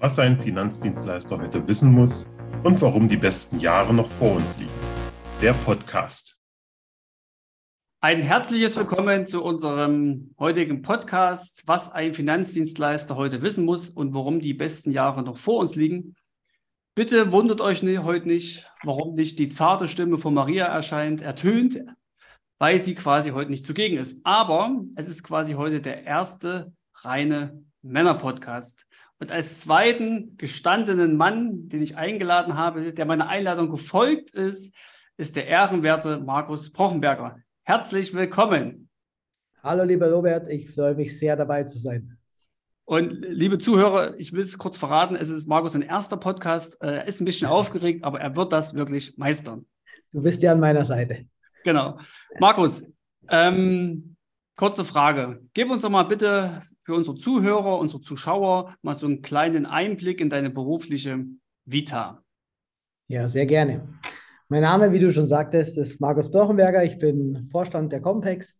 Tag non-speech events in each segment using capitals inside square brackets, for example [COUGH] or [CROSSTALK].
was ein Finanzdienstleister heute wissen muss und warum die besten Jahre noch vor uns liegen. Der Podcast. Ein herzliches Willkommen zu unserem heutigen Podcast, was ein Finanzdienstleister heute wissen muss und warum die besten Jahre noch vor uns liegen. Bitte wundert euch heute nicht, warum nicht die zarte Stimme von Maria erscheint, ertönt, weil sie quasi heute nicht zugegen ist. Aber es ist quasi heute der erste reine Männer-Podcast. Und als zweiten gestandenen Mann, den ich eingeladen habe, der meiner Einladung gefolgt ist, ist der ehrenwerte Markus Brochenberger. Herzlich willkommen. Hallo, lieber Robert, ich freue mich sehr, dabei zu sein. Und liebe Zuhörer, ich will es kurz verraten, es ist Markus ein erster Podcast. Er ist ein bisschen [LAUGHS] aufgeregt, aber er wird das wirklich meistern. Du bist ja an meiner Seite. Genau. Markus, ähm, kurze Frage. Gib uns doch mal bitte für unsere Zuhörer, unsere Zuschauer mal so einen kleinen Einblick in deine berufliche Vita. Ja, sehr gerne. Mein Name, wie du schon sagtest, ist Markus Birchenberger. Ich bin Vorstand der Compex.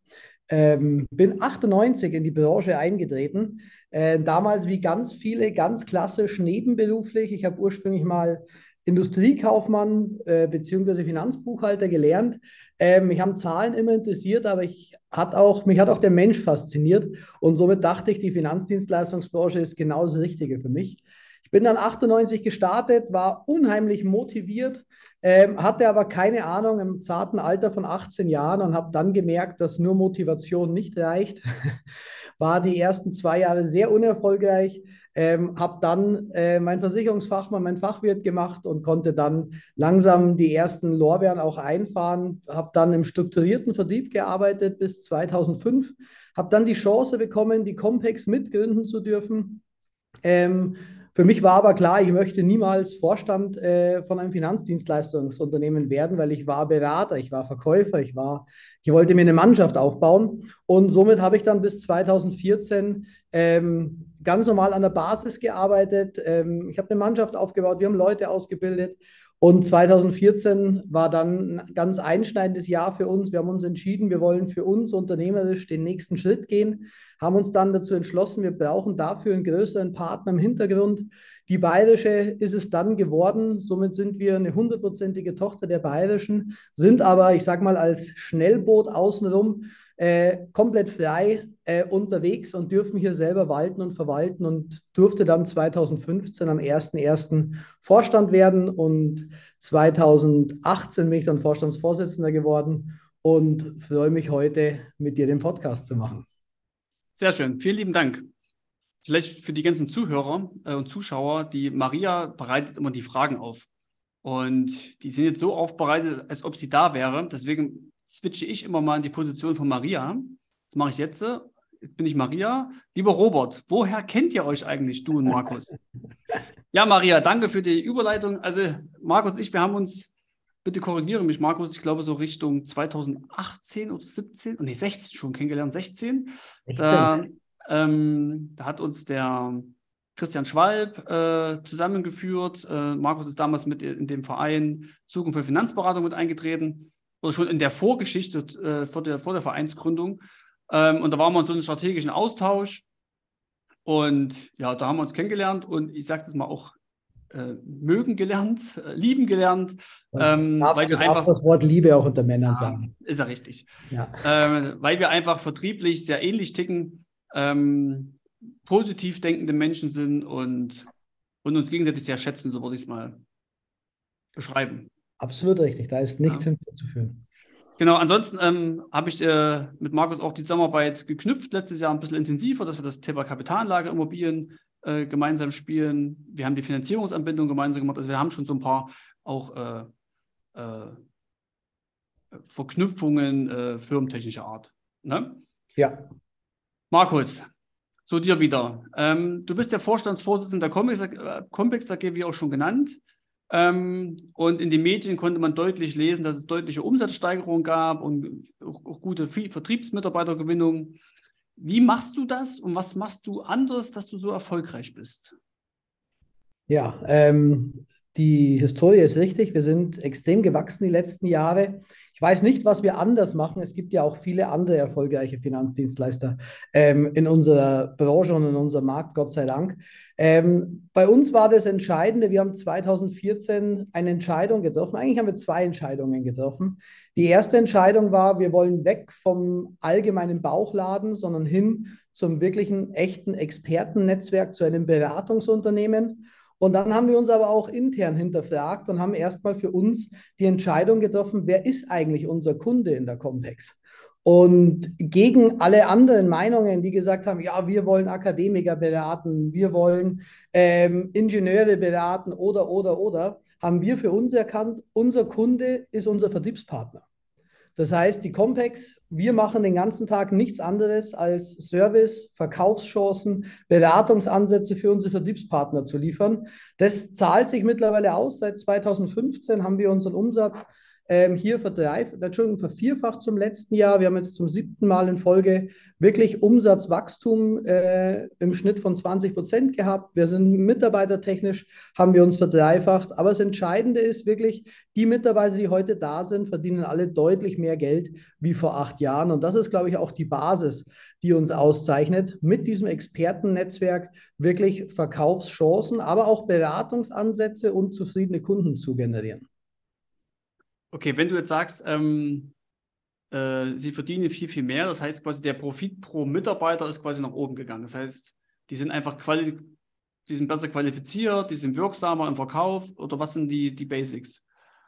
Ähm, bin 98 in die Branche eingetreten. Äh, damals wie ganz viele, ganz klassisch nebenberuflich. Ich habe ursprünglich mal Industriekaufmann äh, bzw. Finanzbuchhalter gelernt. Ähm, mich haben Zahlen immer interessiert, aber ich hat auch, mich hat auch der Mensch fasziniert und somit dachte ich, die Finanzdienstleistungsbranche ist genau das Richtige für mich. Ich bin dann 98 gestartet, war unheimlich motiviert, ähm, hatte aber keine Ahnung im zarten Alter von 18 Jahren und habe dann gemerkt, dass nur Motivation nicht reicht. [LAUGHS] war die ersten zwei Jahre sehr unerfolgreich, ähm, habe dann äh, mein Versicherungsfachmann, mein Fachwirt gemacht und konnte dann langsam die ersten Lorbeeren auch einfahren. Habe dann im strukturierten Vertrieb gearbeitet bis 2005. Habe dann die Chance bekommen, die Compex mitgründen zu dürfen. Ähm, für mich war aber klar, ich möchte niemals Vorstand äh, von einem Finanzdienstleistungsunternehmen werden, weil ich war Berater, ich war Verkäufer, ich war, ich wollte mir eine Mannschaft aufbauen und somit habe ich dann bis 2014 ähm, ganz normal an der Basis gearbeitet. Ähm, ich habe eine Mannschaft aufgebaut, wir haben Leute ausgebildet und 2014 war dann ein ganz einschneidendes Jahr für uns. Wir haben uns entschieden, wir wollen für uns unternehmerisch den nächsten Schritt gehen, haben uns dann dazu entschlossen, wir brauchen dafür einen größeren Partner im Hintergrund. Die Bayerische ist es dann geworden. Somit sind wir eine hundertprozentige Tochter der Bayerischen, sind aber, ich sage mal, als Schnellboot außenrum äh, komplett frei äh, unterwegs und dürfen hier selber walten und verwalten und durfte dann 2015 am 1.1. Vorstand werden und 2018 bin ich dann Vorstandsvorsitzender geworden und freue mich heute mit dir den Podcast zu machen. Sehr schön, vielen lieben Dank. Vielleicht für die ganzen Zuhörer äh, und Zuschauer, die Maria bereitet immer die Fragen auf. Und die sind jetzt so aufbereitet, als ob sie da wäre. Deswegen switche ich immer mal in die Position von Maria. Das mache ich jetzt. Jetzt bin ich Maria. Lieber Robert, woher kennt ihr euch eigentlich, du und Markus? [LAUGHS] ja, Maria, danke für die Überleitung. Also, Markus und ich, wir haben uns, bitte korrigiere mich, Markus, ich glaube so Richtung 2018 oder 17, nee, 16 schon kennengelernt, 16. 16. Da, ähm, da hat uns der Christian Schwalb äh, zusammengeführt. Äh, Markus ist damals mit in dem Verein Zukunft für Finanzberatung mit eingetreten oder schon in der Vorgeschichte äh, vor, der, vor der Vereinsgründung. Ähm, und da waren wir in so einem strategischen Austausch. Und ja, da haben wir uns kennengelernt und ich sage das mal auch äh, mögen gelernt, äh, lieben gelernt. Ähm, darfst, weil wir einfach, das Wort Liebe auch unter Männern ja, sagen. Ist ja richtig. Ja. Ähm, weil wir einfach vertrieblich sehr ähnlich ticken, ähm, positiv denkende Menschen sind und, und uns gegenseitig sehr schätzen, so würde ich es mal beschreiben. Absolut richtig, da ist nichts ja. hinzuzufügen. Genau, ansonsten ähm, habe ich äh, mit Markus auch die Zusammenarbeit geknüpft, letztes Jahr ein bisschen intensiver, dass wir das Thema Kapitalanlage, Immobilien äh, gemeinsam spielen. Wir haben die Finanzierungsanbindung gemeinsam gemacht. Also wir haben schon so ein paar auch äh, äh Verknüpfungen äh, firmentechnischer Art. Ne? Ja. Markus, zu dir wieder. Ähm, du bist der Vorstandsvorsitzende der Complex, äh, AG, wie auch schon genannt. Ähm, und in den Medien konnte man deutlich lesen, dass es deutliche Umsatzsteigerungen gab und auch gute Vertriebsmitarbeitergewinnung. Wie machst du das und was machst du anderes, dass du so erfolgreich bist? Ja, ähm, die Historie ist richtig. Wir sind extrem gewachsen die letzten Jahre. Ich weiß nicht, was wir anders machen. Es gibt ja auch viele andere erfolgreiche Finanzdienstleister ähm, in unserer Branche und in unserem Markt, Gott sei Dank. Ähm, bei uns war das Entscheidende, wir haben 2014 eine Entscheidung getroffen. Eigentlich haben wir zwei Entscheidungen getroffen. Die erste Entscheidung war, wir wollen weg vom allgemeinen Bauchladen, sondern hin zum wirklichen, echten Expertennetzwerk, zu einem Beratungsunternehmen. Und dann haben wir uns aber auch intern hinterfragt und haben erstmal für uns die Entscheidung getroffen, wer ist eigentlich unser Kunde in der Compex? Und gegen alle anderen Meinungen, die gesagt haben, ja, wir wollen Akademiker beraten, wir wollen ähm, Ingenieure beraten oder, oder, oder, haben wir für uns erkannt, unser Kunde ist unser Vertriebspartner. Das heißt, die Compex, wir machen den ganzen Tag nichts anderes als Service, Verkaufschancen, Beratungsansätze für unsere Vertriebspartner zu liefern. Das zahlt sich mittlerweile aus. Seit 2015 haben wir unseren Umsatz ähm, hier verdreifacht, Entschuldigung, vervierfacht zum letzten Jahr. Wir haben jetzt zum siebten Mal in Folge wirklich Umsatzwachstum äh, im Schnitt von 20 Prozent gehabt. Wir sind mitarbeitertechnisch, haben wir uns verdreifacht. Aber das Entscheidende ist wirklich, die Mitarbeiter, die heute da sind, verdienen alle deutlich mehr Geld wie vor acht Jahren. Und das ist, glaube ich, auch die Basis, die uns auszeichnet, mit diesem Expertennetzwerk wirklich Verkaufschancen, aber auch Beratungsansätze und zufriedene Kunden zu generieren. Okay, wenn du jetzt sagst, ähm, äh, sie verdienen viel, viel mehr, das heißt quasi der Profit pro Mitarbeiter ist quasi nach oben gegangen. Das heißt, die sind einfach quali die sind besser qualifiziert, die sind wirksamer im Verkauf oder was sind die, die Basics?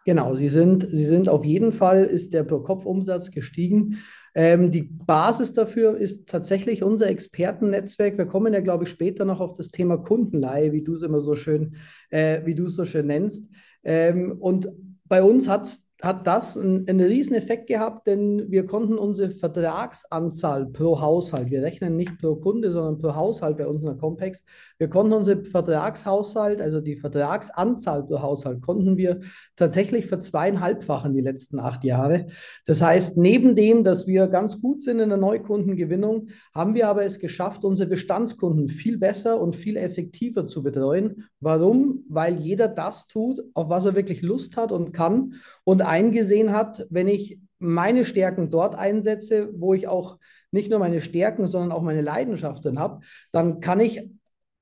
Genau, sie sind, sie sind auf jeden Fall, ist der Pro-Kopf-Umsatz gestiegen. Ähm, die Basis dafür ist tatsächlich unser Expertennetzwerk. Wir kommen ja, glaube ich, später noch auf das Thema Kundenleihe, wie du es immer so schön, äh, wie du so schön nennst. Ähm, und bei uns hat es hat das einen, einen riesen Effekt gehabt, denn wir konnten unsere Vertragsanzahl pro Haushalt, wir rechnen nicht pro Kunde, sondern pro Haushalt bei uns in der Compex, wir konnten unsere Vertragshaushalt, also die Vertragsanzahl pro Haushalt, konnten wir tatsächlich verzweieinhalbfachen die letzten acht Jahre. Das heißt, neben dem, dass wir ganz gut sind in der Neukundengewinnung, haben wir aber es geschafft, unsere Bestandskunden viel besser und viel effektiver zu betreuen. Warum? Weil jeder das tut, auf was er wirklich Lust hat und kann und eingesehen hat, wenn ich meine Stärken dort einsetze, wo ich auch nicht nur meine Stärken, sondern auch meine Leidenschaften habe, dann kann ich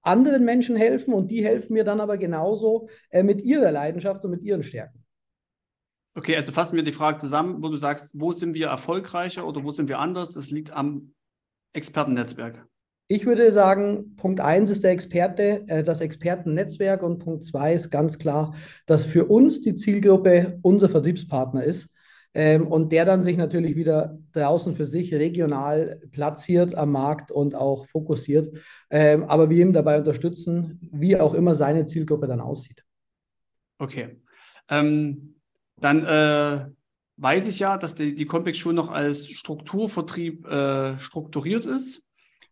anderen Menschen helfen und die helfen mir dann aber genauso äh, mit ihrer Leidenschaft und mit ihren Stärken. Okay, also fassen wir die Frage zusammen, wo du sagst, wo sind wir erfolgreicher oder wo sind wir anders? Das liegt am Expertennetzwerk. Ich würde sagen, Punkt 1 ist der Experte, äh, das Expertennetzwerk und Punkt 2 ist ganz klar, dass für uns die Zielgruppe unser Vertriebspartner ist ähm, und der dann sich natürlich wieder draußen für sich regional platziert am Markt und auch fokussiert, ähm, aber wir ihm dabei unterstützen, wie auch immer seine Zielgruppe dann aussieht. Okay. Ähm, dann äh, weiß ich ja, dass die, die Compex schon noch als Strukturvertrieb äh, strukturiert ist.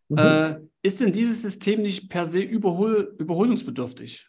Mhm. Äh, ist denn dieses System nicht per se überhol überholungsbedürftig?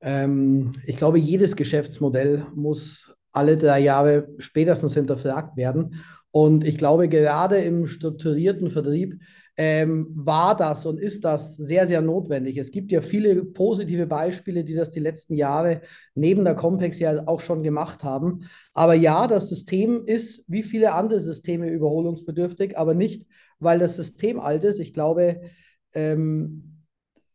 Ähm, ich glaube, jedes Geschäftsmodell muss alle drei Jahre spätestens hinterfragt werden. Und ich glaube, gerade im strukturierten Vertrieb ähm, war das und ist das sehr, sehr notwendig. Es gibt ja viele positive Beispiele, die das die letzten Jahre neben der Compex ja auch schon gemacht haben. Aber ja, das System ist wie viele andere Systeme überholungsbedürftig, aber nicht, weil das System alt ist. Ich glaube, ähm,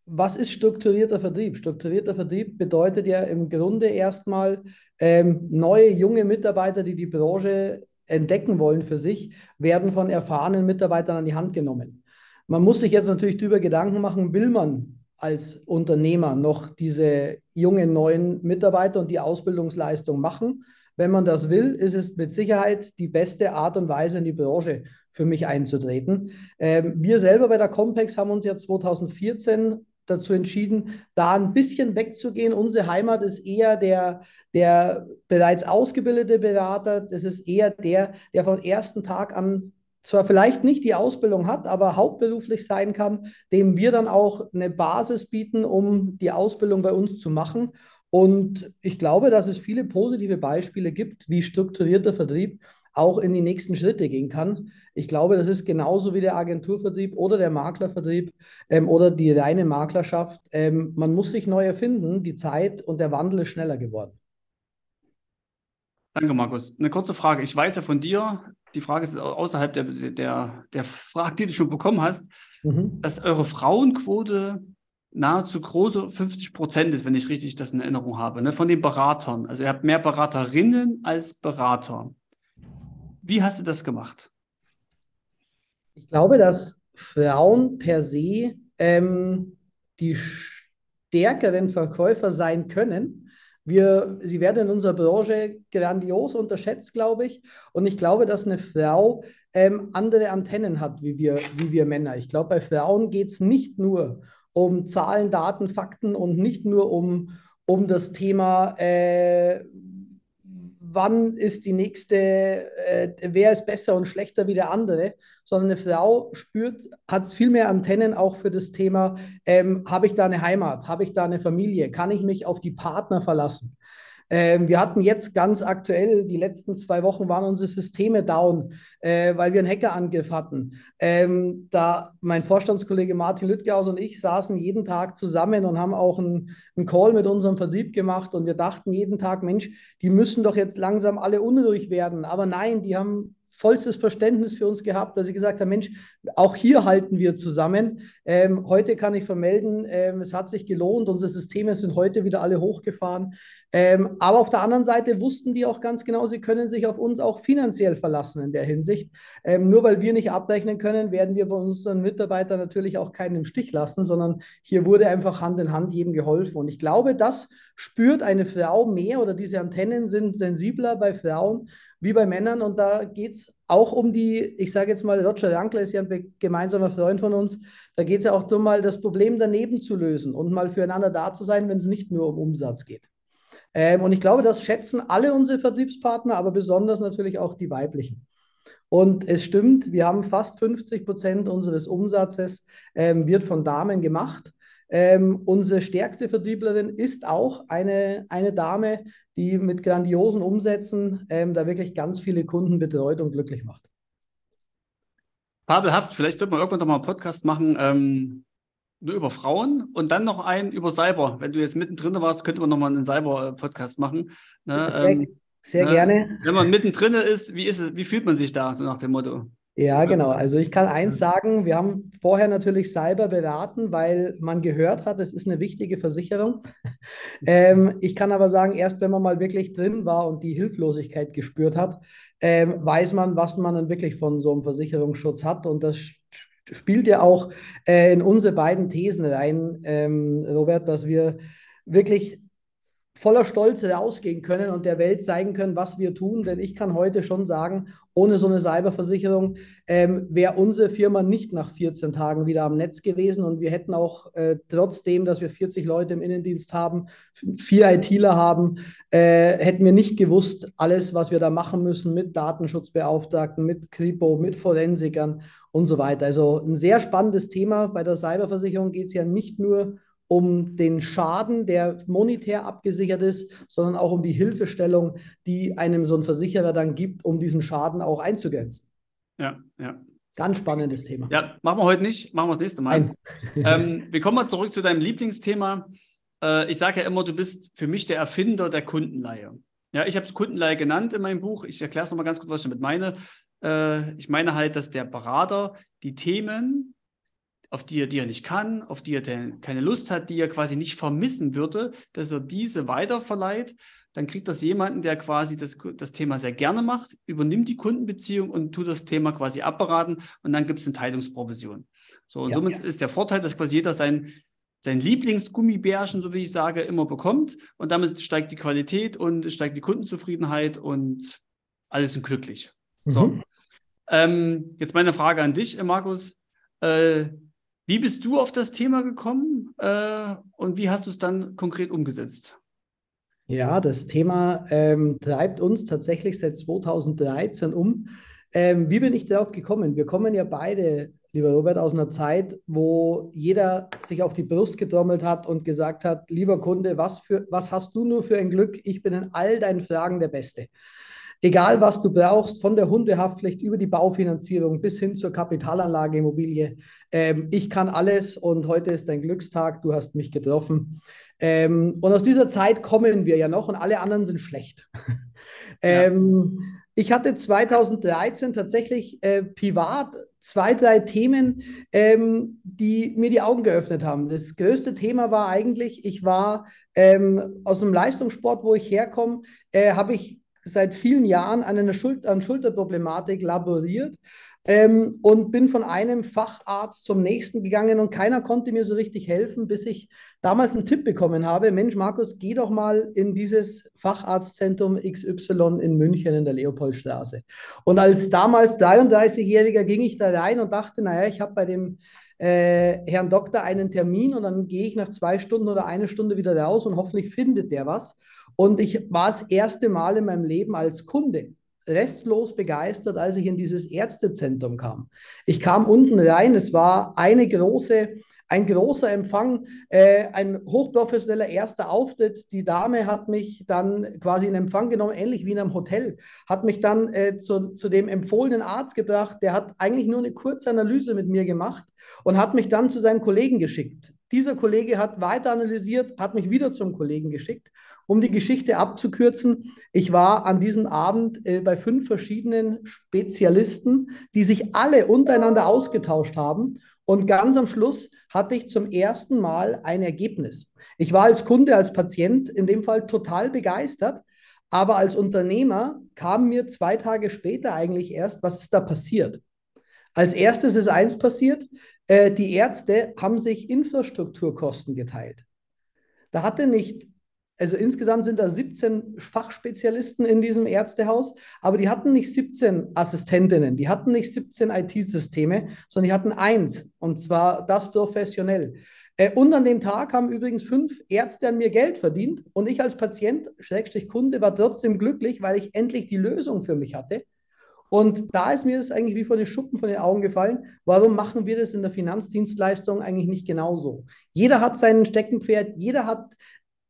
was ist strukturierter Vertrieb? Strukturierter Vertrieb bedeutet ja im Grunde erstmal ähm, neue junge Mitarbeiter, die die Branche entdecken wollen für sich, werden von erfahrenen Mitarbeitern an die Hand genommen. Man muss sich jetzt natürlich darüber Gedanken machen, will man als Unternehmer noch diese jungen neuen Mitarbeiter und die Ausbildungsleistung machen? Wenn man das will, ist es mit Sicherheit die beste Art und Weise in die Branche für mich einzutreten. Ähm, wir selber bei der Compex haben uns ja 2014 dazu entschieden, da ein bisschen wegzugehen. Unsere Heimat ist eher der, der bereits ausgebildete Berater. Das ist eher der, der von ersten Tag an zwar vielleicht nicht die Ausbildung hat, aber hauptberuflich sein kann, dem wir dann auch eine Basis bieten, um die Ausbildung bei uns zu machen. Und ich glaube, dass es viele positive Beispiele gibt, wie strukturierter Vertrieb auch in die nächsten Schritte gehen kann. Ich glaube, das ist genauso wie der Agenturvertrieb oder der Maklervertrieb ähm, oder die reine Maklerschaft. Ähm, man muss sich neu erfinden. Die Zeit und der Wandel ist schneller geworden. Danke, Markus. Eine kurze Frage. Ich weiß ja von dir, die Frage ist außerhalb der, der, der Frage, die du schon bekommen hast, mhm. dass eure Frauenquote nahezu große 50 Prozent ist, wenn ich richtig das in Erinnerung habe, ne, von den Beratern. Also ihr habt mehr Beraterinnen als Berater. Wie hast du das gemacht? Ich glaube, dass Frauen per se ähm, die stärkeren Verkäufer sein können. Wir, sie werden in unserer Branche grandios unterschätzt, glaube ich. Und ich glaube, dass eine Frau ähm, andere Antennen hat wie wir, wie wir Männer. Ich glaube, bei Frauen geht es nicht nur um Zahlen, Daten, Fakten und nicht nur um, um das Thema, äh, wann ist die nächste, äh, wer ist besser und schlechter wie der andere, sondern eine Frau spürt, hat viel mehr Antennen auch für das Thema, ähm, habe ich da eine Heimat, habe ich da eine Familie, kann ich mich auf die Partner verlassen. Ähm, wir hatten jetzt ganz aktuell, die letzten zwei Wochen waren unsere Systeme down, äh, weil wir einen Hackerangriff hatten. Ähm, da mein Vorstandskollege Martin Lüttgaus und ich saßen jeden Tag zusammen und haben auch einen, einen Call mit unserem Vertrieb gemacht und wir dachten jeden Tag, Mensch, die müssen doch jetzt langsam alle unruhig werden. Aber nein, die haben vollstes Verständnis für uns gehabt, dass sie gesagt haben, Mensch, auch hier halten wir zusammen. Ähm, heute kann ich vermelden, ähm, es hat sich gelohnt, unsere Systeme sind heute wieder alle hochgefahren. Ähm, aber auf der anderen Seite wussten die auch ganz genau, sie können sich auf uns auch finanziell verlassen in der Hinsicht. Ähm, nur weil wir nicht abrechnen können, werden wir von unseren Mitarbeitern natürlich auch keinen im Stich lassen, sondern hier wurde einfach Hand in Hand jedem geholfen. Und ich glaube, das spürt eine Frau mehr oder diese Antennen sind sensibler bei Frauen wie bei Männern. Und da geht es auch um die, ich sage jetzt mal, Roger Rankler ist ja ein gemeinsamer Freund von uns, da geht es ja auch darum, mal das Problem daneben zu lösen und mal füreinander da zu sein, wenn es nicht nur um Umsatz geht. Ähm, und ich glaube, das schätzen alle unsere Vertriebspartner, aber besonders natürlich auch die weiblichen. Und es stimmt, wir haben fast 50 Prozent unseres Umsatzes ähm, wird von Damen gemacht. Ähm, unsere stärkste Vertrieblerin ist auch eine, eine Dame, die mit grandiosen Umsätzen ähm, da wirklich ganz viele Kunden betreut und glücklich macht. Fabelhaft, vielleicht sollte man irgendwann noch mal einen Podcast machen, ähm, über Frauen und dann noch einen über Cyber. Wenn du jetzt mittendrin warst, könnte man noch mal einen Cyber-Podcast machen. Ne? Sehr, ähm, sehr ne? gerne. Wenn man mittendrin ist, wie ist es, wie fühlt man sich da, so nach dem Motto? Ja, genau. Also ich kann eins sagen, wir haben vorher natürlich Cyber beraten, weil man gehört hat, es ist eine wichtige Versicherung. [LAUGHS] ähm, ich kann aber sagen, erst wenn man mal wirklich drin war und die Hilflosigkeit gespürt hat, ähm, weiß man, was man dann wirklich von so einem Versicherungsschutz hat. Und das spielt ja auch äh, in unsere beiden Thesen rein, ähm, Robert, dass wir wirklich voller Stolz rausgehen können und der Welt zeigen können, was wir tun. Denn ich kann heute schon sagen, ohne so eine Cyberversicherung ähm, wäre unsere Firma nicht nach 14 Tagen wieder am Netz gewesen und wir hätten auch äh, trotzdem, dass wir 40 Leute im Innendienst haben, vier ITler haben, äh, hätten wir nicht gewusst, alles, was wir da machen müssen mit Datenschutzbeauftragten, mit Kripo, mit Forensikern und so weiter. Also ein sehr spannendes Thema. Bei der Cyberversicherung geht es ja nicht nur um den Schaden, der monetär abgesichert ist, sondern auch um die Hilfestellung, die einem so ein Versicherer dann gibt, um diesen Schaden auch einzugrenzen. Ja, ja. Ganz spannendes Thema. Ja, machen wir heute nicht, machen wir das nächste Mal. [LAUGHS] ähm, wir kommen mal zurück zu deinem Lieblingsthema. Äh, ich sage ja immer, du bist für mich der Erfinder der Kundenleihe. Ja, ich habe es Kundenleihe genannt in meinem Buch. Ich erkläre es nochmal ganz kurz, was ich damit meine. Äh, ich meine halt, dass der Berater die Themen, auf die er, die er nicht kann, auf die er keine Lust hat, die er quasi nicht vermissen würde, dass er diese weiterverleiht. Dann kriegt das jemanden, der quasi das, das Thema sehr gerne macht, übernimmt die Kundenbeziehung und tut das Thema quasi abberaten und dann gibt es eine Teilungsprovision. So, und ja, somit ja. ist der Vorteil, dass quasi jeder sein, sein Lieblingsgummibärchen, so wie ich sage, immer bekommt und damit steigt die Qualität und steigt die Kundenzufriedenheit und alles sind glücklich. Mhm. So. Ähm, jetzt meine Frage an dich, Markus. Äh, wie bist du auf das Thema gekommen äh, und wie hast du es dann konkret umgesetzt? Ja, das Thema ähm, treibt uns tatsächlich seit 2013 um. Ähm, wie bin ich darauf gekommen? Wir kommen ja beide, lieber Robert, aus einer Zeit, wo jeder sich auf die Brust getrommelt hat und gesagt hat, lieber Kunde, was, für, was hast du nur für ein Glück? Ich bin in all deinen Fragen der Beste. Egal, was du brauchst, von der Hundehaftpflicht über die Baufinanzierung bis hin zur Kapitalanlage Immobilie. Ähm, ich kann alles und heute ist dein Glückstag, du hast mich getroffen. Ähm, und aus dieser Zeit kommen wir ja noch und alle anderen sind schlecht. [LAUGHS] ähm, ja. Ich hatte 2013 tatsächlich äh, privat zwei, drei Themen, ähm, die mir die Augen geöffnet haben. Das größte Thema war eigentlich, ich war ähm, aus dem Leistungssport, wo ich herkomme, äh, habe ich seit vielen Jahren an einer Schul an Schulterproblematik laboriert ähm, und bin von einem Facharzt zum nächsten gegangen und keiner konnte mir so richtig helfen, bis ich damals einen Tipp bekommen habe. Mensch, Markus, geh doch mal in dieses Facharztzentrum XY in München in der Leopoldstraße. Und als damals 33-Jähriger ging ich da rein und dachte, naja, ich habe bei dem äh, Herrn Doktor einen Termin und dann gehe ich nach zwei Stunden oder eine Stunde wieder raus und hoffentlich findet der was. Und ich war das erste Mal in meinem Leben als Kunde restlos begeistert, als ich in dieses Ärztezentrum kam. Ich kam unten rein, es war eine große, ein großer Empfang, äh, ein hochprofessioneller erster Auftritt. Die Dame hat mich dann quasi in Empfang genommen, ähnlich wie in einem Hotel, hat mich dann äh, zu, zu dem empfohlenen Arzt gebracht, der hat eigentlich nur eine kurze Analyse mit mir gemacht und hat mich dann zu seinem Kollegen geschickt. Dieser Kollege hat weiter analysiert, hat mich wieder zum Kollegen geschickt um die Geschichte abzukürzen, ich war an diesem Abend äh, bei fünf verschiedenen Spezialisten, die sich alle untereinander ausgetauscht haben. Und ganz am Schluss hatte ich zum ersten Mal ein Ergebnis. Ich war als Kunde, als Patient in dem Fall total begeistert. Aber als Unternehmer kam mir zwei Tage später eigentlich erst, was ist da passiert. Als erstes ist eins passiert, äh, die Ärzte haben sich Infrastrukturkosten geteilt. Da hatte nicht also insgesamt sind da 17 Fachspezialisten in diesem Ärztehaus, aber die hatten nicht 17 Assistentinnen, die hatten nicht 17 IT-Systeme, sondern die hatten eins, und zwar das professionell. Äh, und an dem Tag haben übrigens fünf Ärzte an mir Geld verdient und ich als Patient, Schrägstrich Kunde, war trotzdem glücklich, weil ich endlich die Lösung für mich hatte. Und da ist mir das eigentlich wie von den Schuppen von den Augen gefallen. Warum machen wir das in der Finanzdienstleistung eigentlich nicht genauso? Jeder hat seinen Steckenpferd, jeder hat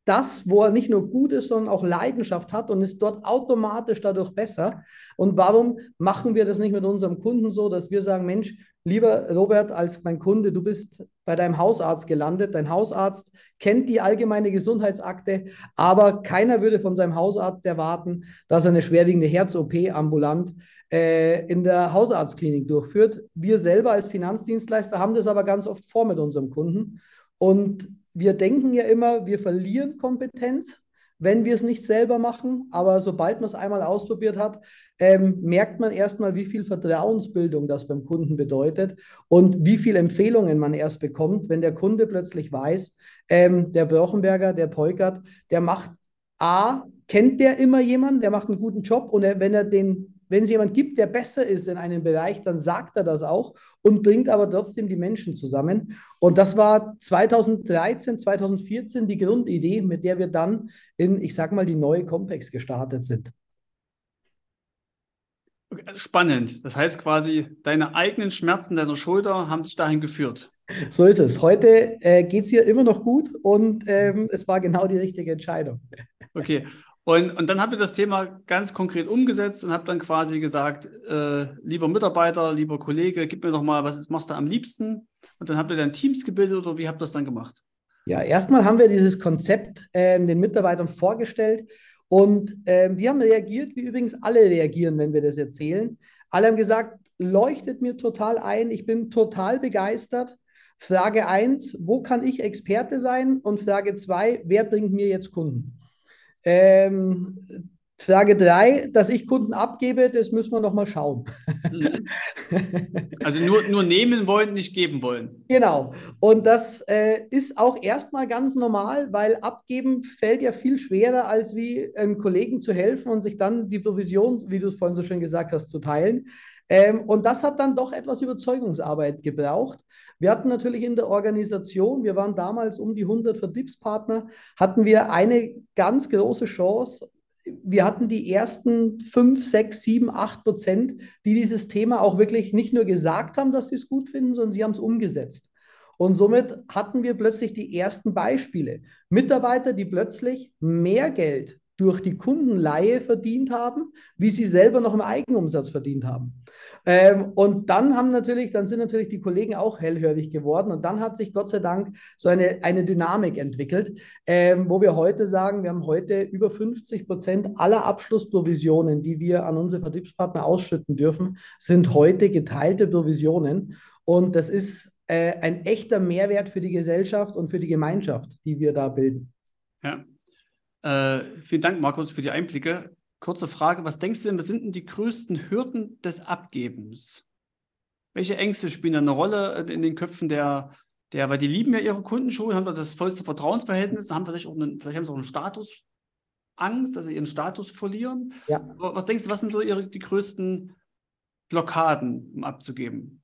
das, wo er nicht nur gut ist, sondern auch Leidenschaft hat und ist dort automatisch dadurch besser. Und warum machen wir das nicht mit unserem Kunden so, dass wir sagen, Mensch, lieber Robert, als mein Kunde, du bist bei deinem Hausarzt gelandet. Dein Hausarzt kennt die allgemeine Gesundheitsakte, aber keiner würde von seinem Hausarzt erwarten, dass er eine schwerwiegende Herz-OP ambulant äh, in der Hausarztklinik durchführt. Wir selber als Finanzdienstleister haben das aber ganz oft vor mit unserem Kunden. Und wir denken ja immer, wir verlieren Kompetenz, wenn wir es nicht selber machen. Aber sobald man es einmal ausprobiert hat, ähm, merkt man erstmal, wie viel Vertrauensbildung das beim Kunden bedeutet und wie viele Empfehlungen man erst bekommt, wenn der Kunde plötzlich weiß, ähm, der Brochenberger, der Peukert, der macht A, kennt der immer jemanden, der macht einen guten Job und er, wenn er den wenn es jemand gibt, der besser ist in einem Bereich, dann sagt er das auch und bringt aber trotzdem die Menschen zusammen. Und das war 2013, 2014 die Grundidee, mit der wir dann in, ich sag mal, die neue Compex gestartet sind. Spannend. Das heißt quasi, deine eigenen Schmerzen deiner Schulter haben dich dahin geführt. So ist es. Heute äh, geht es hier immer noch gut und ähm, es war genau die richtige Entscheidung. Okay. Und, und dann habt ihr das Thema ganz konkret umgesetzt und habt dann quasi gesagt, äh, lieber Mitarbeiter, lieber Kollege, gib mir doch mal, was machst du am liebsten? Und dann habt ihr dann Teams gebildet oder wie habt ihr das dann gemacht? Ja, erstmal haben wir dieses Konzept äh, den Mitarbeitern vorgestellt und äh, die haben reagiert, wie übrigens alle reagieren, wenn wir das erzählen. Alle haben gesagt, leuchtet mir total ein, ich bin total begeistert. Frage 1, wo kann ich Experte sein? Und Frage 2, wer bringt mir jetzt Kunden? Ähm, Frage 3, dass ich Kunden abgebe, das müssen wir noch mal schauen. Also nur, nur nehmen wollen, nicht geben wollen. Genau. Und das äh, ist auch erstmal ganz normal, weil abgeben fällt ja viel schwerer, als wie einem Kollegen zu helfen und sich dann die Provision, wie du es vorhin so schön gesagt hast, zu teilen. Ähm, und das hat dann doch etwas Überzeugungsarbeit gebraucht. Wir hatten natürlich in der Organisation, wir waren damals um die 100 Vertriebspartner, hatten wir eine ganz große Chance. Wir hatten die ersten 5, 6, 7, 8 Prozent, die dieses Thema auch wirklich nicht nur gesagt haben, dass sie es gut finden, sondern sie haben es umgesetzt. Und somit hatten wir plötzlich die ersten Beispiele. Mitarbeiter, die plötzlich mehr Geld durch die Kundenleihe verdient haben, wie sie selber noch im Eigenumsatz verdient haben. Ähm, und dann haben natürlich, dann sind natürlich die Kollegen auch hellhörig geworden und dann hat sich Gott sei Dank so eine, eine Dynamik entwickelt, ähm, wo wir heute sagen, wir haben heute über 50 Prozent aller Abschlussprovisionen, die wir an unsere Vertriebspartner ausschütten dürfen, sind heute geteilte Provisionen. Und das ist äh, ein echter Mehrwert für die Gesellschaft und für die Gemeinschaft, die wir da bilden. Ja. Äh, vielen Dank, Markus, für die Einblicke. Kurze Frage: Was denkst du denn, was sind denn die größten Hürden des Abgebens? Welche Ängste spielen da eine Rolle in den Köpfen der, der weil die lieben ja ihre Kunden schon, haben das vollste Vertrauensverhältnis, haben vielleicht auch einen, vielleicht haben sie auch einen Statusangst, dass sie ihren Status verlieren. Ja. Was denkst du, was sind so ihre, die größten Blockaden, um abzugeben?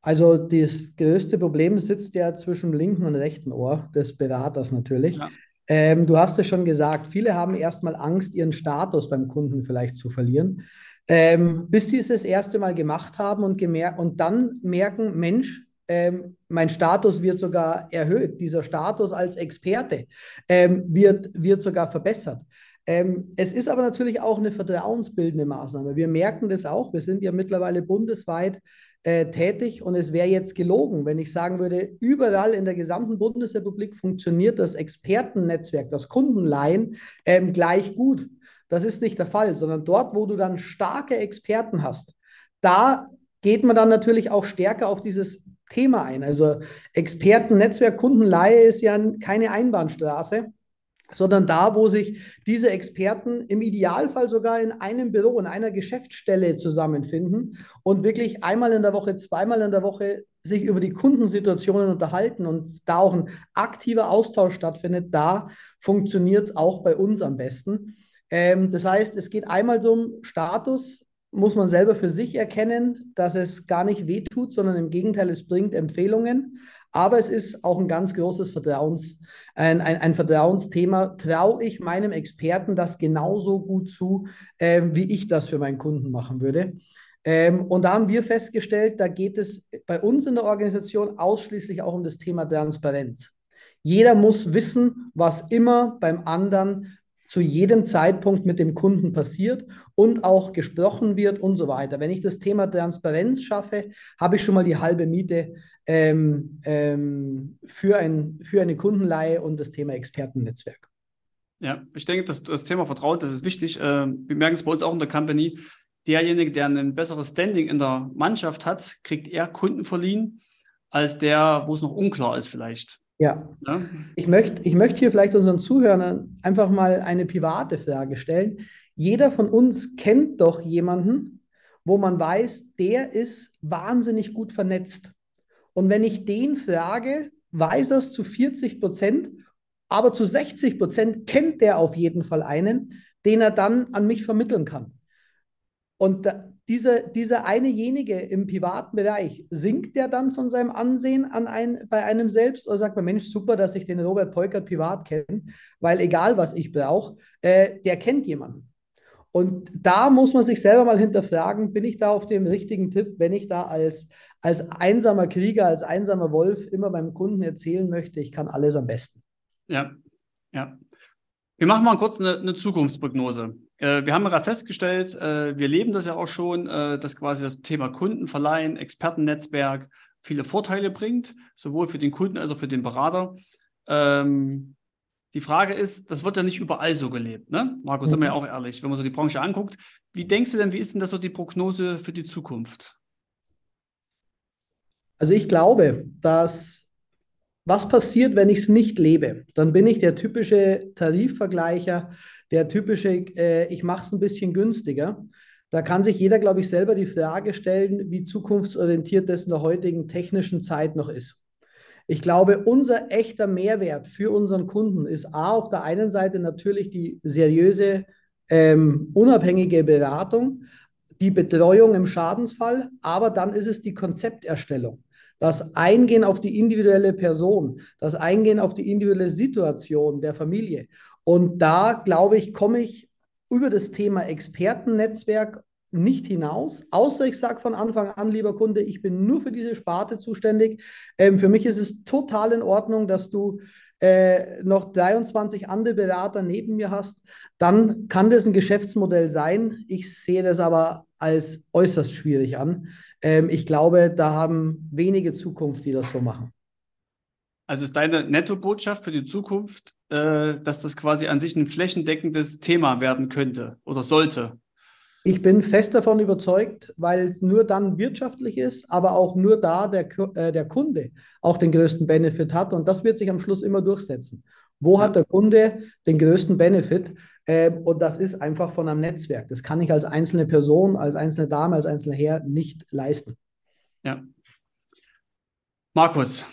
Also das größte Problem sitzt ja zwischen dem linken und rechten Ohr des Beraters natürlich. Ja. Ähm, du hast es schon gesagt, viele haben erstmal Angst, ihren Status beim Kunden vielleicht zu verlieren, ähm, bis sie es das erste Mal gemacht haben und, und dann merken, Mensch, ähm, mein Status wird sogar erhöht. Dieser Status als Experte ähm, wird, wird sogar verbessert. Ähm, es ist aber natürlich auch eine vertrauensbildende Maßnahme. Wir merken das auch. Wir sind ja mittlerweile bundesweit äh, tätig und es wäre jetzt gelogen, wenn ich sagen würde, überall in der gesamten Bundesrepublik funktioniert das Expertennetzwerk, das Kundenleihen ähm, gleich gut. Das ist nicht der Fall, sondern dort, wo du dann starke Experten hast, da geht man dann natürlich auch stärker auf dieses Thema ein. Also Expertennetzwerk Kundenleihe ist ja keine Einbahnstraße sondern da, wo sich diese Experten im Idealfall sogar in einem Büro, in einer Geschäftsstelle zusammenfinden und wirklich einmal in der Woche, zweimal in der Woche sich über die Kundensituationen unterhalten und da auch ein aktiver Austausch stattfindet, da funktioniert es auch bei uns am besten. Ähm, das heißt, es geht einmal um Status, muss man selber für sich erkennen, dass es gar nicht wehtut, sondern im Gegenteil, es bringt Empfehlungen. Aber es ist auch ein ganz großes Vertrauens, ein, ein, ein Vertrauensthema. Traue ich meinem Experten das genauso gut zu, äh, wie ich das für meinen Kunden machen würde? Ähm, und da haben wir festgestellt, da geht es bei uns in der Organisation ausschließlich auch um das Thema Transparenz. Jeder muss wissen, was immer beim anderen zu jedem Zeitpunkt mit dem Kunden passiert und auch gesprochen wird und so weiter. Wenn ich das Thema Transparenz schaffe, habe ich schon mal die halbe Miete ähm, ähm, für, ein, für eine Kundenleihe und das Thema Expertennetzwerk. Ja, ich denke, das, das Thema Vertrauen, das ist wichtig. Ähm, wir merken es bei uns auch in der Company. Derjenige, der ein besseres Standing in der Mannschaft hat, kriegt eher Kunden verliehen, als der, wo es noch unklar ist vielleicht. Ja. ja. Ich, möchte, ich möchte hier vielleicht unseren Zuhörern einfach mal eine private Frage stellen. Jeder von uns kennt doch jemanden, wo man weiß, der ist wahnsinnig gut vernetzt. Und wenn ich den frage, weiß er es zu 40 Prozent, aber zu 60 Prozent kennt der auf jeden Fall einen, den er dann an mich vermitteln kann. Und da, dieser, dieser einejenige im privaten Bereich, sinkt der dann von seinem Ansehen an ein, bei einem selbst oder sagt man, Mensch, super, dass ich den Robert Peukert privat kenne, weil egal was ich brauche, äh, der kennt jemanden. Und da muss man sich selber mal hinterfragen, bin ich da auf dem richtigen Tipp, wenn ich da als, als einsamer Krieger, als einsamer Wolf immer beim Kunden erzählen möchte, ich kann alles am besten. Ja, ja. Wir machen mal kurz eine, eine Zukunftsprognose. Äh, wir haben gerade festgestellt, äh, wir leben das ja auch schon, äh, dass quasi das Thema Kundenverleihen, Expertennetzwerk viele Vorteile bringt, sowohl für den Kunden als auch für den Berater. Ähm, die Frage ist, das wird ja nicht überall so gelebt, ne? Markus, mhm. sind wir ja mhm. auch ehrlich, wenn man so die Branche anguckt. Wie denkst du denn, wie ist denn das so die Prognose für die Zukunft? Also ich glaube, dass was passiert, wenn ich es nicht lebe? Dann bin ich der typische Tarifvergleicher, der typische, äh, ich mache es ein bisschen günstiger. Da kann sich jeder, glaube ich, selber die Frage stellen, wie zukunftsorientiert das in der heutigen technischen Zeit noch ist. Ich glaube, unser echter Mehrwert für unseren Kunden ist A, auf der einen Seite natürlich die seriöse, ähm, unabhängige Beratung, die Betreuung im Schadensfall, aber dann ist es die Konzepterstellung das Eingehen auf die individuelle Person, das Eingehen auf die individuelle Situation der Familie. Und da, glaube ich, komme ich über das Thema Expertennetzwerk nicht hinaus, außer ich sage von Anfang an, lieber Kunde, ich bin nur für diese Sparte zuständig. Ähm, für mich ist es total in Ordnung, dass du äh, noch 23 andere Berater neben mir hast. Dann kann das ein Geschäftsmodell sein. Ich sehe das aber als äußerst schwierig an. Ähm, ich glaube, da haben wenige Zukunft, die das so machen. Also ist deine Netto-Botschaft für die Zukunft, äh, dass das quasi an sich ein flächendeckendes Thema werden könnte oder sollte? Ich bin fest davon überzeugt, weil es nur dann wirtschaftlich ist, aber auch nur da der, äh, der Kunde auch den größten Benefit hat. Und das wird sich am Schluss immer durchsetzen. Wo hat der Kunde den größten Benefit? Äh, und das ist einfach von einem Netzwerk. Das kann ich als einzelne Person, als einzelne Dame, als einzelner Herr nicht leisten. Ja. Markus,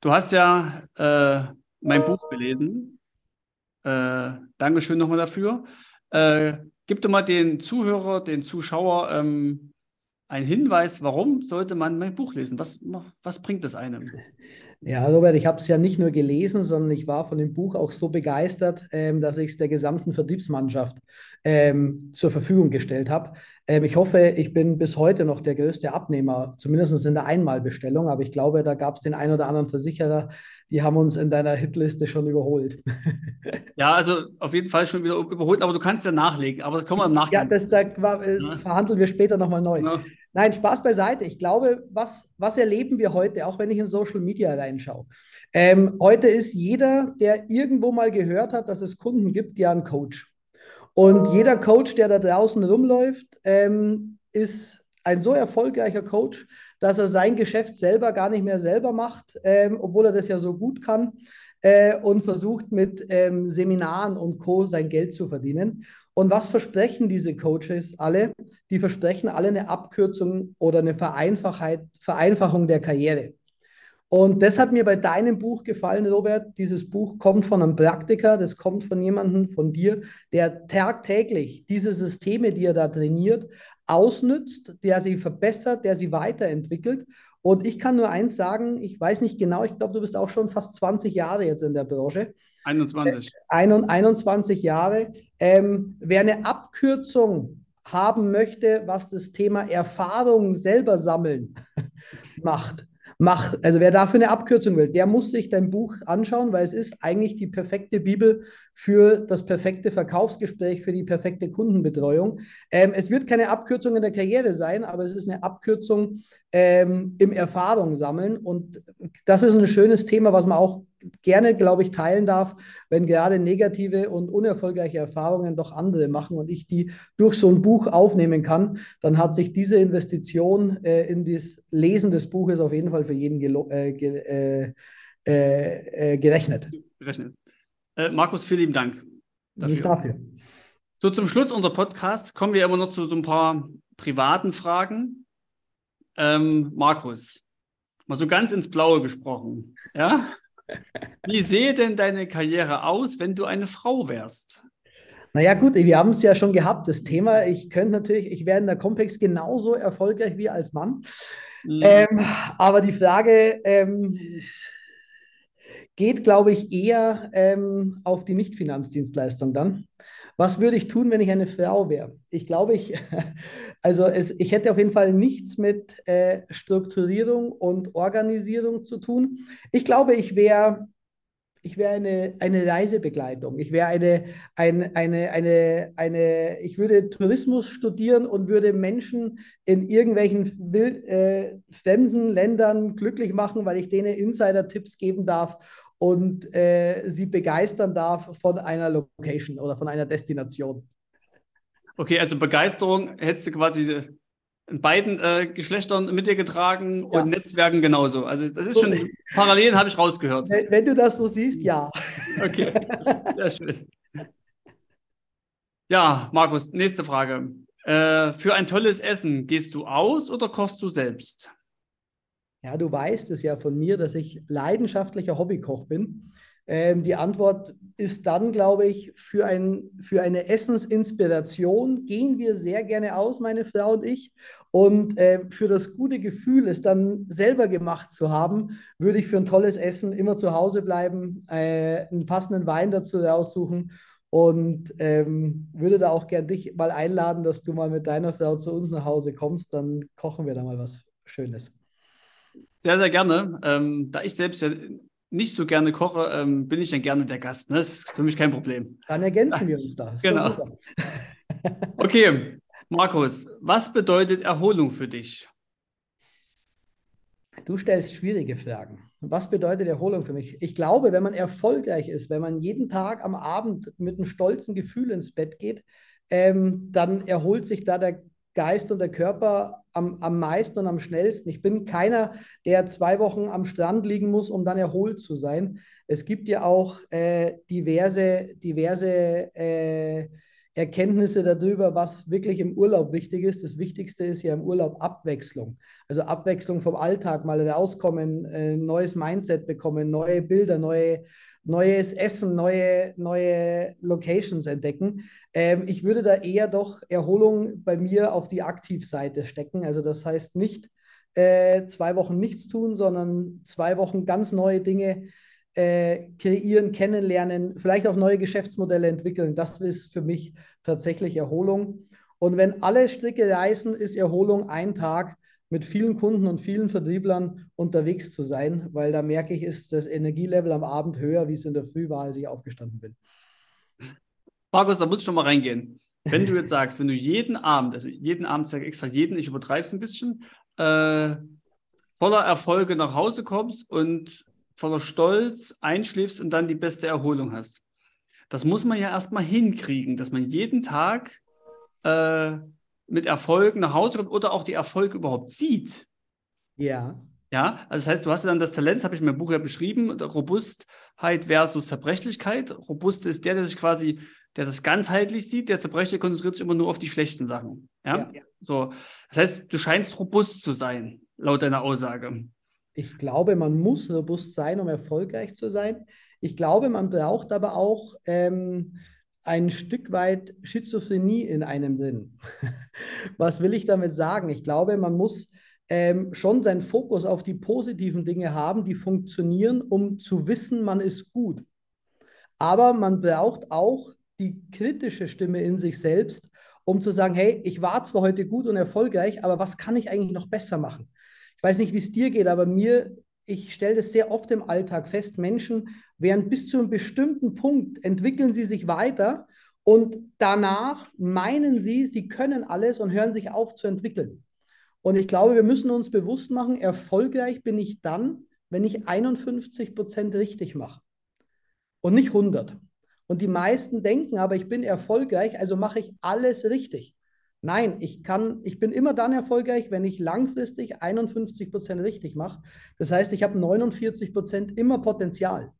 du hast ja äh, mein Buch gelesen. Äh, Dankeschön nochmal dafür. Äh, gib doch mal den Zuhörer, den Zuschauer ähm, einen Hinweis, warum sollte man mein Buch lesen? Was, was bringt es einem? [LAUGHS] Ja, Robert, ich habe es ja nicht nur gelesen, sondern ich war von dem Buch auch so begeistert, ähm, dass ich es der gesamten Vertriebsmannschaft ähm, zur Verfügung gestellt habe. Ähm, ich hoffe, ich bin bis heute noch der größte Abnehmer, zumindest in der Einmalbestellung, aber ich glaube, da gab es den einen oder anderen Versicherer, die haben uns in deiner Hitliste schon überholt. [LAUGHS] Ja, also auf jeden Fall schon wieder überholt, aber du kannst ja nachlegen, aber das kommen wir im Nachgang. Ja, das da äh, ja. verhandeln wir später nochmal neu. Ja. Nein, Spaß beiseite. Ich glaube, was, was erleben wir heute, auch wenn ich in Social Media reinschaue? Ähm, heute ist jeder, der irgendwo mal gehört hat, dass es Kunden gibt, ja ein Coach. Und jeder Coach, der da draußen rumläuft, ähm, ist ein so erfolgreicher Coach, dass er sein Geschäft selber gar nicht mehr selber macht, ähm, obwohl er das ja so gut kann äh, und versucht mit ähm, Seminaren und Co. sein Geld zu verdienen. Und was versprechen diese Coaches alle? Die versprechen alle eine Abkürzung oder eine Vereinfachung der Karriere. Und das hat mir bei deinem Buch gefallen, Robert. Dieses Buch kommt von einem Praktiker, das kommt von jemandem, von dir, der tagtäglich diese Systeme, die er da trainiert, ausnützt, der sie verbessert, der sie weiterentwickelt. Und ich kann nur eins sagen, ich weiß nicht genau, ich glaube, du bist auch schon fast 20 Jahre jetzt in der Branche. 21. Äh, 21 Jahre. Ähm, wer eine Abkürzung haben möchte, was das Thema Erfahrung selber sammeln [LAUGHS] macht, mach, also wer dafür eine Abkürzung will, der muss sich dein Buch anschauen, weil es ist eigentlich die perfekte Bibel für das perfekte Verkaufsgespräch, für die perfekte Kundenbetreuung. Ähm, es wird keine Abkürzung in der Karriere sein, aber es ist eine Abkürzung ähm, im Erfahrung sammeln. Und das ist ein schönes Thema, was man auch gerne, glaube ich, teilen darf, wenn gerade negative und unerfolgreiche Erfahrungen doch andere machen und ich die durch so ein Buch aufnehmen kann, dann hat sich diese Investition äh, in das Lesen des Buches auf jeden Fall für jeden äh, ge äh, äh, äh, gerechnet. Gerechnet. Äh, Markus, vielen lieben Dank. Dafür. Nicht dafür. So, zum Schluss unserer Podcast kommen wir immer noch zu so ein paar privaten Fragen. Ähm, Markus, mal so ganz ins Blaue gesprochen. Ja? [LAUGHS] Wie sehe denn deine Karriere aus, wenn du eine Frau wärst? Naja, gut, wir haben es ja schon gehabt, das Thema. Ich könnte natürlich, ich wäre in der Compex genauso erfolgreich wie als Mann. Mhm. Ähm, aber die Frage ähm, geht, glaube ich, eher ähm, auf die Nicht-Finanzdienstleistung dann. Was würde ich tun, wenn ich eine Frau wäre? Ich glaube, ich, [LAUGHS] also es, ich hätte auf jeden Fall nichts mit äh, Strukturierung und Organisierung zu tun. Ich glaube, ich wäre ich wäre eine, eine Reisebegleitung. Ich wäre eine, ein, eine, eine, eine, ich würde Tourismus studieren und würde Menschen in irgendwelchen wild, äh, fremden Ländern glücklich machen, weil ich denen Insider-Tipps geben darf und äh, sie begeistern darf von einer Location oder von einer Destination. Okay, also Begeisterung hättest du quasi in beiden äh, Geschlechtern mit dir getragen ja. und Netzwerken genauso. Also das ist schon Parallelen habe ich rausgehört. Wenn, wenn, du das so siehst, ja. Okay, sehr schön. Ja, Markus, nächste Frage. Äh, für ein tolles Essen gehst du aus oder kochst du selbst? Ja, du weißt es ja von mir, dass ich leidenschaftlicher Hobbykoch bin. Ähm, die Antwort ist dann, glaube ich, für, ein, für eine Essensinspiration gehen wir sehr gerne aus, meine Frau und ich. Und äh, für das gute Gefühl, es dann selber gemacht zu haben, würde ich für ein tolles Essen immer zu Hause bleiben, äh, einen passenden Wein dazu raussuchen und ähm, würde da auch gern dich mal einladen, dass du mal mit deiner Frau zu uns nach Hause kommst. Dann kochen wir da mal was Schönes. Sehr, sehr gerne. Ähm, da ich selbst ja nicht so gerne koche, ähm, bin ich dann gerne der Gast. Ne? Das ist für mich kein Problem. Dann ergänzen wir uns da. Genau. [LAUGHS] [LAUGHS] okay, Markus, was bedeutet Erholung für dich? Du stellst schwierige Fragen. Was bedeutet Erholung für mich? Ich glaube, wenn man erfolgreich ist, wenn man jeden Tag am Abend mit einem stolzen Gefühl ins Bett geht, ähm, dann erholt sich da der Geist und der Körper am, am meisten und am schnellsten. Ich bin keiner, der zwei Wochen am Strand liegen muss, um dann erholt zu sein. Es gibt ja auch äh, diverse, diverse äh, Erkenntnisse darüber, was wirklich im Urlaub wichtig ist. Das Wichtigste ist ja im Urlaub Abwechslung. Also Abwechslung vom Alltag, mal rauskommen, äh, neues Mindset bekommen, neue Bilder, neue, neues Essen, neue, neue Locations entdecken. Ähm, ich würde da eher doch Erholung bei mir auf die Aktivseite stecken. Also das heißt nicht äh, zwei Wochen nichts tun, sondern zwei Wochen ganz neue Dinge äh, kreieren, kennenlernen, vielleicht auch neue Geschäftsmodelle entwickeln. Das ist für mich tatsächlich Erholung. Und wenn alle Stricke reißen, ist Erholung ein Tag mit vielen Kunden und vielen Vertrieblern unterwegs zu sein, weil da merke ich, ist das Energielevel am Abend höher, wie es in der Früh war, als ich aufgestanden bin. Markus, da muss ich schon mal reingehen. Wenn du jetzt sagst, wenn du jeden Abend, also jeden Abend, sage extra jeden, ich übertreibe es ein bisschen, äh, voller Erfolge nach Hause kommst und voller Stolz einschläfst und dann die beste Erholung hast. Das muss man ja erstmal hinkriegen, dass man jeden Tag äh, mit Erfolgen nach Hause kommt oder auch die Erfolge überhaupt sieht. Ja. Ja, also das heißt, du hast ja dann das Talent, das habe ich in meinem Buch ja beschrieben, Robustheit versus Zerbrechlichkeit. Robust ist der, der sich quasi, der das ganzheitlich sieht, der Zerbrechliche konzentriert sich immer nur auf die schlechten Sachen. Ja? ja. So. Das heißt, du scheinst robust zu sein, laut deiner Aussage. Ich glaube, man muss robust sein, um erfolgreich zu sein. Ich glaube, man braucht aber auch ähm, ein Stück weit Schizophrenie in einem drin. [LAUGHS] Was will ich damit sagen? Ich glaube, man muss ähm, schon seinen Fokus auf die positiven Dinge haben, die funktionieren, um zu wissen, man ist gut. Aber man braucht auch die kritische Stimme in sich selbst, um zu sagen, hey, ich war zwar heute gut und erfolgreich, aber was kann ich eigentlich noch besser machen? Weiß nicht, wie es dir geht, aber mir, ich stelle das sehr oft im Alltag fest, Menschen werden bis zu einem bestimmten Punkt, entwickeln sie sich weiter und danach meinen sie, sie können alles und hören sich auf zu entwickeln. Und ich glaube, wir müssen uns bewusst machen, erfolgreich bin ich dann, wenn ich 51 Prozent richtig mache und nicht 100. Und die meisten denken aber, ich bin erfolgreich, also mache ich alles richtig. Nein, ich kann, ich bin immer dann erfolgreich, wenn ich langfristig 51 Prozent richtig mache. Das heißt, ich habe 49 Prozent immer Potenzial.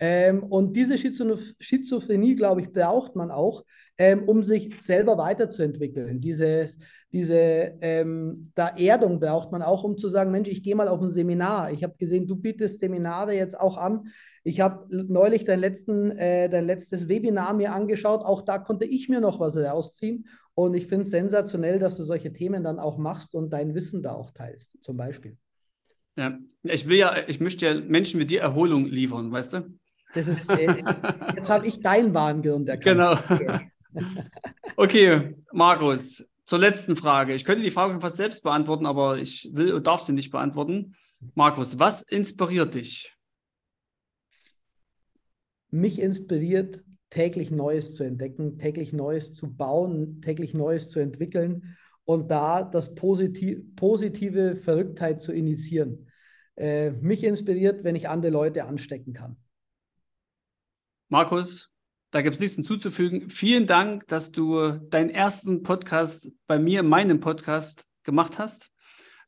Ähm, und diese Schizophrenie, glaube ich, braucht man auch, ähm, um sich selber weiterzuentwickeln. Diese, diese ähm, da Erdung braucht man auch, um zu sagen, Mensch, ich gehe mal auf ein Seminar. Ich habe gesehen, du bietest Seminare jetzt auch an. Ich habe neulich dein, letzten, äh, dein letztes Webinar mir angeschaut. Auch da konnte ich mir noch was rausziehen. Und ich finde es sensationell, dass du solche Themen dann auch machst und dein Wissen da auch teilst, zum Beispiel. Ja, ich will ja, ich möchte ja Menschen wie dir Erholung liefern, weißt du? Das ist, äh, jetzt habe ich dein Warengrund erkannt. Genau. Okay. okay, Markus, zur letzten Frage. Ich könnte die Frage schon fast selbst beantworten, aber ich will und darf sie nicht beantworten. Markus, was inspiriert dich? Mich inspiriert täglich Neues zu entdecken, täglich Neues zu bauen, täglich Neues zu entwickeln und da das Positiv positive Verrücktheit zu initiieren. Äh, mich inspiriert, wenn ich andere Leute anstecken kann. Markus, da gibt es nichts hinzuzufügen. Vielen Dank, dass du deinen ersten Podcast bei mir, in meinem Podcast, gemacht hast.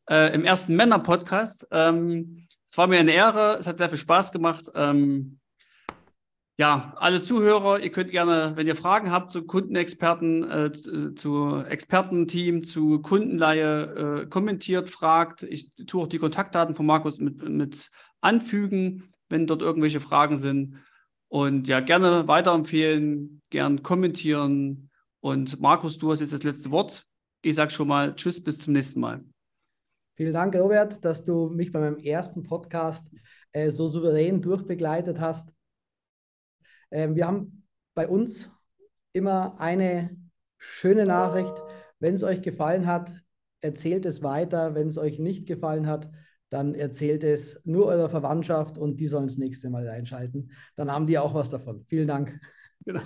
Äh, Im ersten Männer-Podcast. Ähm, es war mir eine Ehre, es hat sehr viel Spaß gemacht. Ähm, ja, alle Zuhörer, ihr könnt gerne, wenn ihr Fragen habt zu Kundenexperten, äh, zu Expertenteam, zu Kundenleihe, äh, kommentiert, fragt. Ich tue auch die Kontaktdaten von Markus mit, mit anfügen, wenn dort irgendwelche Fragen sind. Und ja, gerne weiterempfehlen, gern kommentieren. Und Markus, du hast jetzt das letzte Wort. Ich sage schon mal Tschüss, bis zum nächsten Mal. Vielen Dank, Robert, dass du mich bei meinem ersten Podcast äh, so souverän durchbegleitet hast. Ähm, wir haben bei uns immer eine schöne Nachricht. Wenn es euch gefallen hat, erzählt es weiter. Wenn es euch nicht gefallen hat, dann erzählt es nur eurer Verwandtschaft und die sollen das nächste Mal einschalten. Dann haben die auch was davon. Vielen Dank. Genau.